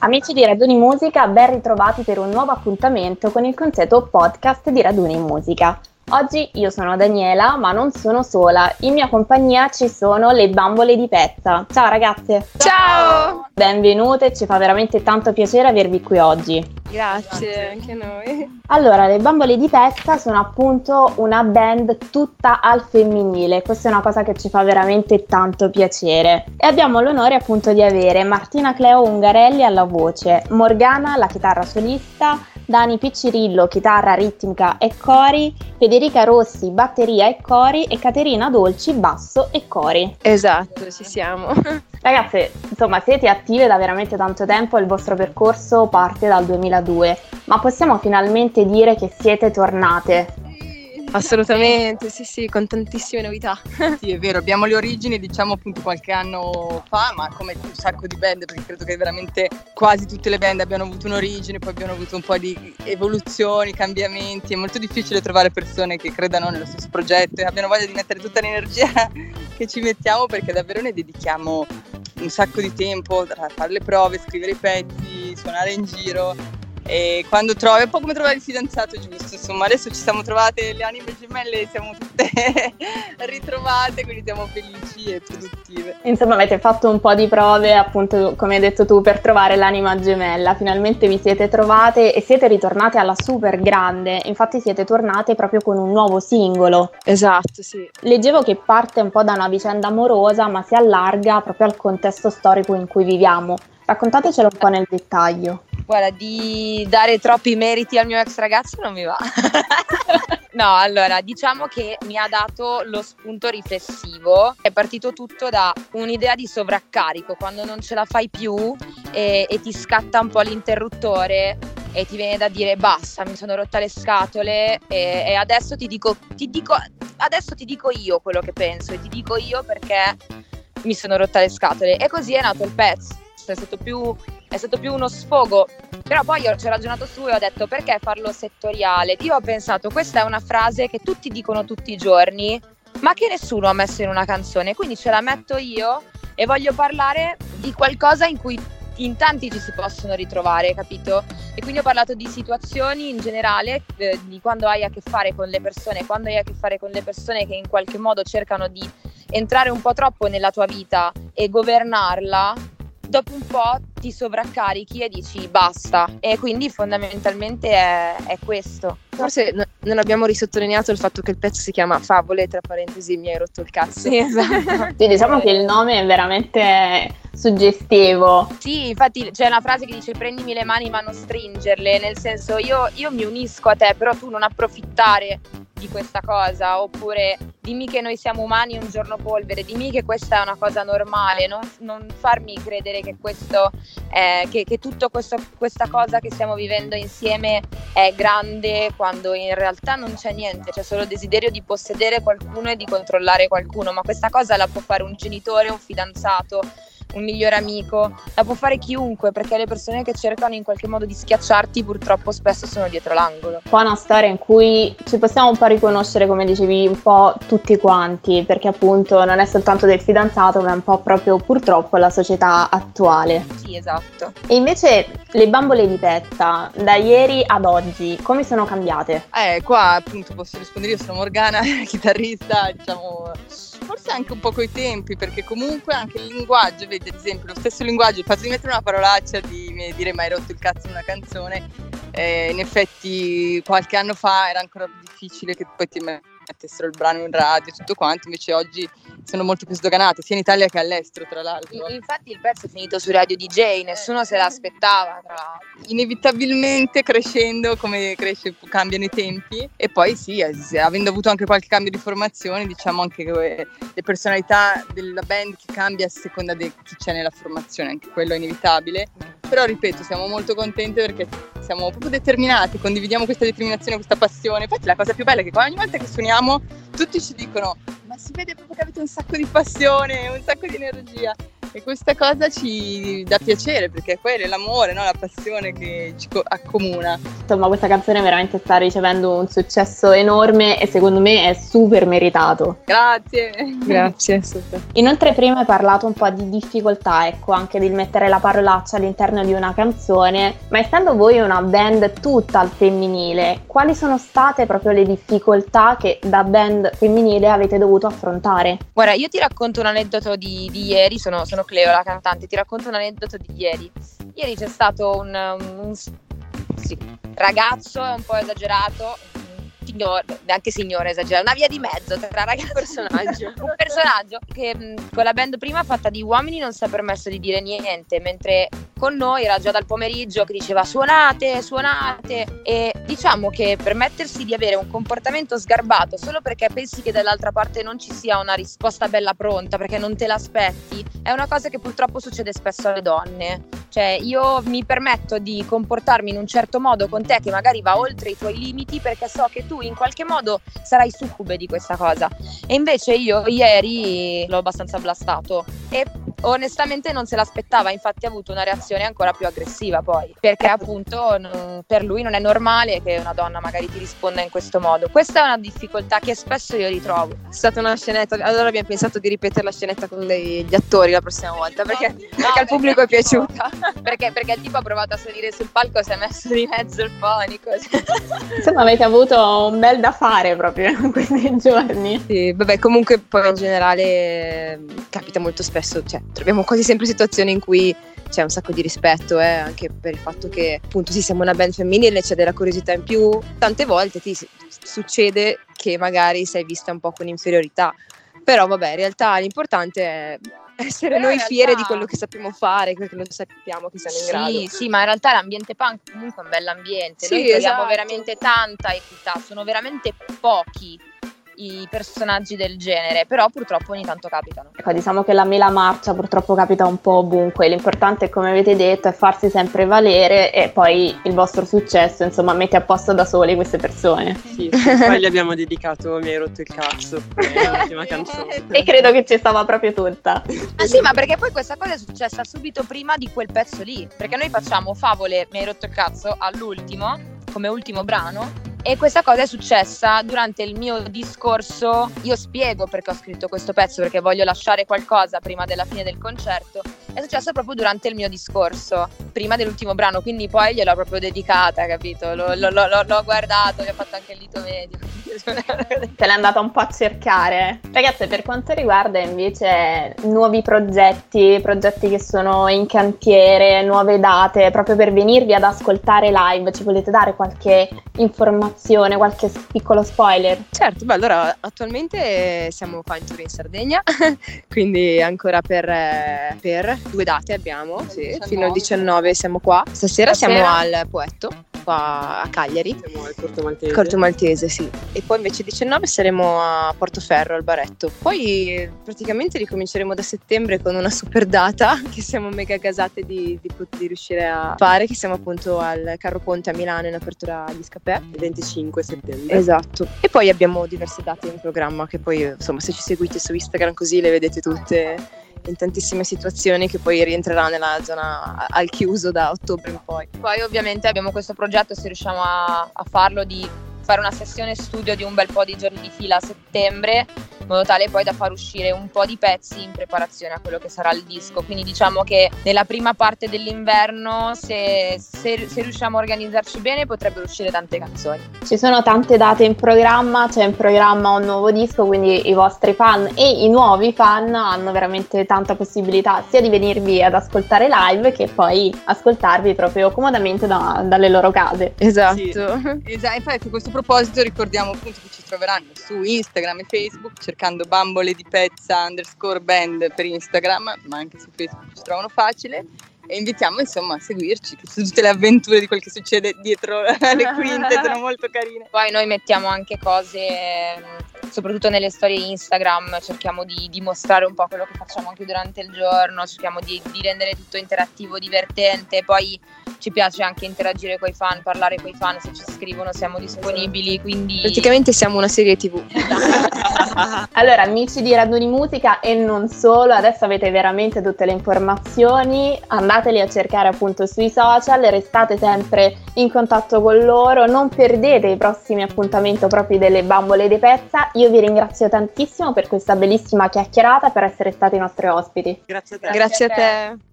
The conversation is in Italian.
Amici di Raduni Musica, ben ritrovati per un nuovo appuntamento con il consueto podcast di Raduni Musica. Oggi io sono Daniela, ma non sono sola. In mia compagnia ci sono le bambole di Pezza. Ciao ragazze! Ciao! Benvenute, ci fa veramente tanto piacere avervi qui oggi. Grazie, anche noi. Allora, le bambole di Pezza sono appunto una band tutta al femminile, questa è una cosa che ci fa veramente tanto piacere. E abbiamo l'onore appunto di avere Martina Cleo Ungarelli alla voce, Morgana la chitarra solista, Dani Piccirillo chitarra ritmica e cori, Federica Rossi batteria e cori e Caterina Dolci basso e cori. Esatto, ci siamo. Ragazze, insomma, siete attive da veramente tanto tempo, il vostro percorso parte dal 2002, ma possiamo finalmente dire che siete tornate? Assolutamente, sì, sì, con tantissime novità. sì, è vero, abbiamo le origini, diciamo appunto qualche anno fa, ma come un sacco di band, perché credo che veramente quasi tutte le band abbiano avuto un'origine, poi abbiano avuto un po' di evoluzioni, cambiamenti. È molto difficile trovare persone che credano nello stesso progetto e abbiano voglia di mettere tutta l'energia che ci mettiamo perché davvero ne dedichiamo un sacco di tempo tra fare le prove, scrivere i pezzi, suonare in giro e quando trovi, è un po' come trovare il fidanzato giusto, insomma adesso ci siamo trovate le anime gemelle, siamo tutte ritrovate, quindi siamo felici e produttive. Insomma avete fatto un po' di prove appunto come hai detto tu per trovare l'anima gemella, finalmente vi siete trovate e siete ritornate alla super grande, infatti siete tornate proprio con un nuovo singolo. Esatto, sì. Leggevo che parte un po' da una vicenda amorosa ma si allarga proprio al contesto storico in cui viviamo. Raccontatecelo un po' nel dettaglio. Guarda, di dare troppi meriti al mio ex ragazzo non mi va. no, allora, diciamo che mi ha dato lo spunto riflessivo. È partito tutto da un'idea di sovraccarico, quando non ce la fai più e, e ti scatta un po' l'interruttore e ti viene da dire basta, mi sono rotta le scatole e, e adesso, ti dico, ti dico, adesso ti dico io quello che penso e ti dico io perché mi sono rotta le scatole. E così è nato il pezzo è stato più, è stato più uno sfogo. Però poi io ci ho ragionato su e ho detto perché farlo settoriale? Io ho pensato questa è una frase che tutti dicono tutti i giorni, ma che nessuno ha messo in una canzone, quindi ce la metto io e voglio parlare di qualcosa in cui in tanti ci si possono ritrovare, capito? E quindi ho parlato di situazioni in generale, eh, di quando hai a che fare con le persone, quando hai a che fare con le persone che in qualche modo cercano di entrare un po' troppo nella tua vita e governarla dopo un po' ti sovraccarichi e dici basta e quindi fondamentalmente è, è questo. Forse n- non abbiamo risottolineato il fatto che il pezzo si chiama Favole, tra parentesi mi hai rotto il cazzo. Sì, esatto. sì, diciamo che il nome è veramente suggestivo. Sì, infatti c'è una frase che dice prendimi le mani ma non stringerle, nel senso io, io mi unisco a te, però tu non approfittare di questa cosa, oppure dimmi che noi siamo umani un giorno polvere, dimmi che questa è una cosa normale, non, non farmi credere che, questo, eh, che, che tutta questa cosa che stiamo vivendo insieme è grande quando in realtà non c'è niente, c'è solo desiderio di possedere qualcuno e di controllare qualcuno, ma questa cosa la può fare un genitore, un fidanzato, un migliore amico, la può fare chiunque perché le persone che cercano in qualche modo di schiacciarti purtroppo spesso sono dietro l'angolo. Qua è una storia in cui ci possiamo un po' riconoscere, come dicevi, un po' tutti quanti, perché appunto non è soltanto del fidanzato, ma è un po' proprio purtroppo la società attuale. Sì, esatto. E invece le bambole di pezza, da ieri ad oggi, come sono cambiate? Eh, qua appunto posso rispondere io, sono Morgana, chitarrista, diciamo forse anche un po' coi tempi, perché comunque anche il linguaggio, vedi ad esempio lo stesso linguaggio, il fatto di mettere una parolaccia, di dire mai rotto il cazzo in una canzone, eh, in effetti qualche anno fa era ancora difficile che poi ti mettessero il brano in radio e tutto quanto, invece oggi sono molto più sdoganate, sia in Italia che all'estero, tra l'altro. Infatti il pezzo è finito su Radio DJ, nessuno se l'aspettava, tra l'altro. Inevitabilmente crescendo come cresce cambiano i tempi e poi sì, avendo avuto anche qualche cambio di formazione, diciamo anche che le personalità della band che cambia a seconda di chi c'è nella formazione, anche quello è inevitabile. Però ripeto, siamo molto contenti perché siamo proprio determinati, condividiamo questa determinazione, questa passione. Infatti la cosa più bella è che ogni volta che suoniamo tutti ci dicono ma si vede proprio che avete un sacco di passione, un sacco di energia E questa cosa ci dà piacere perché poi è l'amore, no? la passione che ci accomuna. Insomma, questa canzone veramente sta ricevendo un successo enorme e secondo me è super meritato. Grazie. Grazie, super. Inoltre prima hai parlato un po' di difficoltà, ecco, anche di mettere la parolaccia all'interno di una canzone, ma essendo voi una band tutta al femminile, quali sono state proprio le difficoltà che da band femminile avete dovuto affrontare? Guarda, io ti racconto un aneddoto di, di ieri, sono, sono Cleo, la cantante, ti racconto un aneddoto di ieri. Ieri c'è stato un, un, un sì, ragazzo, è un po' esagerato, signore, neanche signore esagerato, una via di mezzo tra ragazzi e personaggio. un personaggio che mh, con la band prima fatta di uomini non si è permesso di dire niente, mentre con noi era già dal pomeriggio che diceva suonate, suonate e diciamo che permettersi di avere un comportamento sgarbato solo perché pensi che dall'altra parte non ci sia una risposta bella pronta, perché non te l'aspetti, è una cosa che purtroppo succede spesso alle donne. Cioè io mi permetto di comportarmi in un certo modo con te che magari va oltre i tuoi limiti perché so che tu in qualche modo sarai succube di questa cosa. E invece io ieri l'ho abbastanza blastato e onestamente non se l'aspettava, infatti ha avuto una reazione ancora più aggressiva poi, perché appunto non, per lui non è normale che una donna magari ti risponda in questo modo. Questa è una difficoltà che spesso io ritrovo. È stata una scenetta, allora abbiamo pensato di ripetere la scenetta con gli attori la prossima volta, perché, no, perché al pubblico è piaciuta. perché, perché il tipo ha provato a salire sul palco, si è messo di mezzo il fonico. Insomma avete avuto un bel da fare proprio in questi giorni. Sì, vabbè comunque poi in generale capita molto spesso, cioè troviamo quasi sempre situazioni in cui c'è un sacco di rispetto, eh, anche per il fatto che appunto sì, siamo una band femminile, c'è della curiosità in più. Tante volte ti succede che magari sei vista un po' con inferiorità, però vabbè, in realtà l'importante è essere Però noi realtà... fiere di quello che sappiamo fare, che lo sappiamo che siamo in grado. Sì, sì, ma in realtà l'ambiente punk comunque è un bell'ambiente. Sì, noi esatto. veramente tanta equità, sono veramente pochi i personaggi del genere, però purtroppo ogni tanto capitano. Ecco, diciamo che la mela marcia purtroppo capita un po' ovunque, l'importante come avete detto è farsi sempre valere e poi il vostro successo, insomma, mette a posto da soli queste persone. Sì, poi gli abbiamo dedicato Mi hai rotto il cazzo, l'ultima canzone. e credo che ci stava proprio tutta. Ah sì, ma perché poi questa cosa è successa subito prima di quel pezzo lì, perché noi facciamo Favole Mi hai rotto il cazzo all'ultimo, come ultimo brano, e questa cosa è successa durante il mio discorso. Io spiego perché ho scritto questo pezzo, perché voglio lasciare qualcosa prima della fine del concerto. È successo proprio durante il mio discorso, prima dell'ultimo brano, quindi poi gliel'ho proprio dedicata, capito? L'ho, l'ho, l'ho, l'ho guardato, gli ho fatto anche il dito medio. Te l'è andata un po' a cercare. Ragazze, per quanto riguarda invece nuovi progetti, progetti che sono in cantiere, nuove date, proprio per venirvi ad ascoltare live, ci volete dare qualche informazione? qualche piccolo spoiler? Certo, beh, allora attualmente siamo qua in Tour in Sardegna, quindi ancora per, eh, per due date abbiamo, sì, fino al 19 siamo qua. Stasera, Stasera siamo al Poetto qua a Cagliari. Siamo al Corto Maltese. Corto Maltese, sì. E poi invece 19 saremo a Portoferro, al Baretto. Poi praticamente ricominceremo da settembre con una super data che siamo mega gasate di, di, di riuscire a fare, che siamo appunto al Carro Ponte a Milano in apertura agli Scapè. Il 25 settembre. Esatto. E poi abbiamo diverse date in programma che poi insomma se ci seguite su Instagram così le vedete tutte in tantissime situazioni che poi rientrerà nella zona al chiuso da ottobre in poi. Poi ovviamente abbiamo questo progetto, se riusciamo a, a farlo, di fare una sessione studio di un bel po' di giorni di fila a settembre modo tale poi da far uscire un po' di pezzi in preparazione a quello che sarà il disco. Quindi diciamo che nella prima parte dell'inverno, se, se, se riusciamo a organizzarci bene, potrebbero uscire tante canzoni. Ci sono tante date in programma, c'è in programma un nuovo disco, quindi i vostri fan e i nuovi fan hanno veramente tanta possibilità sia di venirvi ad ascoltare live che poi ascoltarvi proprio comodamente da, dalle loro case. Esatto. Sì. esatto. Infatti a questo proposito ricordiamo appunto che ci troveranno su Instagram e Facebook cercando bambole di pezza underscore band per Instagram, ma anche su Facebook ci trovano facile. E invitiamo insomma a seguirci, che tutte le avventure di quel che succede dietro le quinte sono molto carine. Poi noi mettiamo anche cose, soprattutto nelle storie Instagram, cerchiamo di, di mostrare un po' quello che facciamo anche durante il giorno, cerchiamo di, di rendere tutto interattivo, divertente. Poi ci piace anche interagire con i fan, parlare con i fan, se ci scrivono siamo disponibili, quindi... Praticamente siamo una serie tv. allora, amici di Raduni Musica e non solo, adesso avete veramente tutte le informazioni, andateli a cercare appunto sui social, restate sempre in contatto con loro, non perdete i prossimi appuntamenti proprio delle bambole di pezza. Io vi ringrazio tantissimo per questa bellissima chiacchierata, per essere stati i nostri ospiti. Grazie a te. Grazie a te.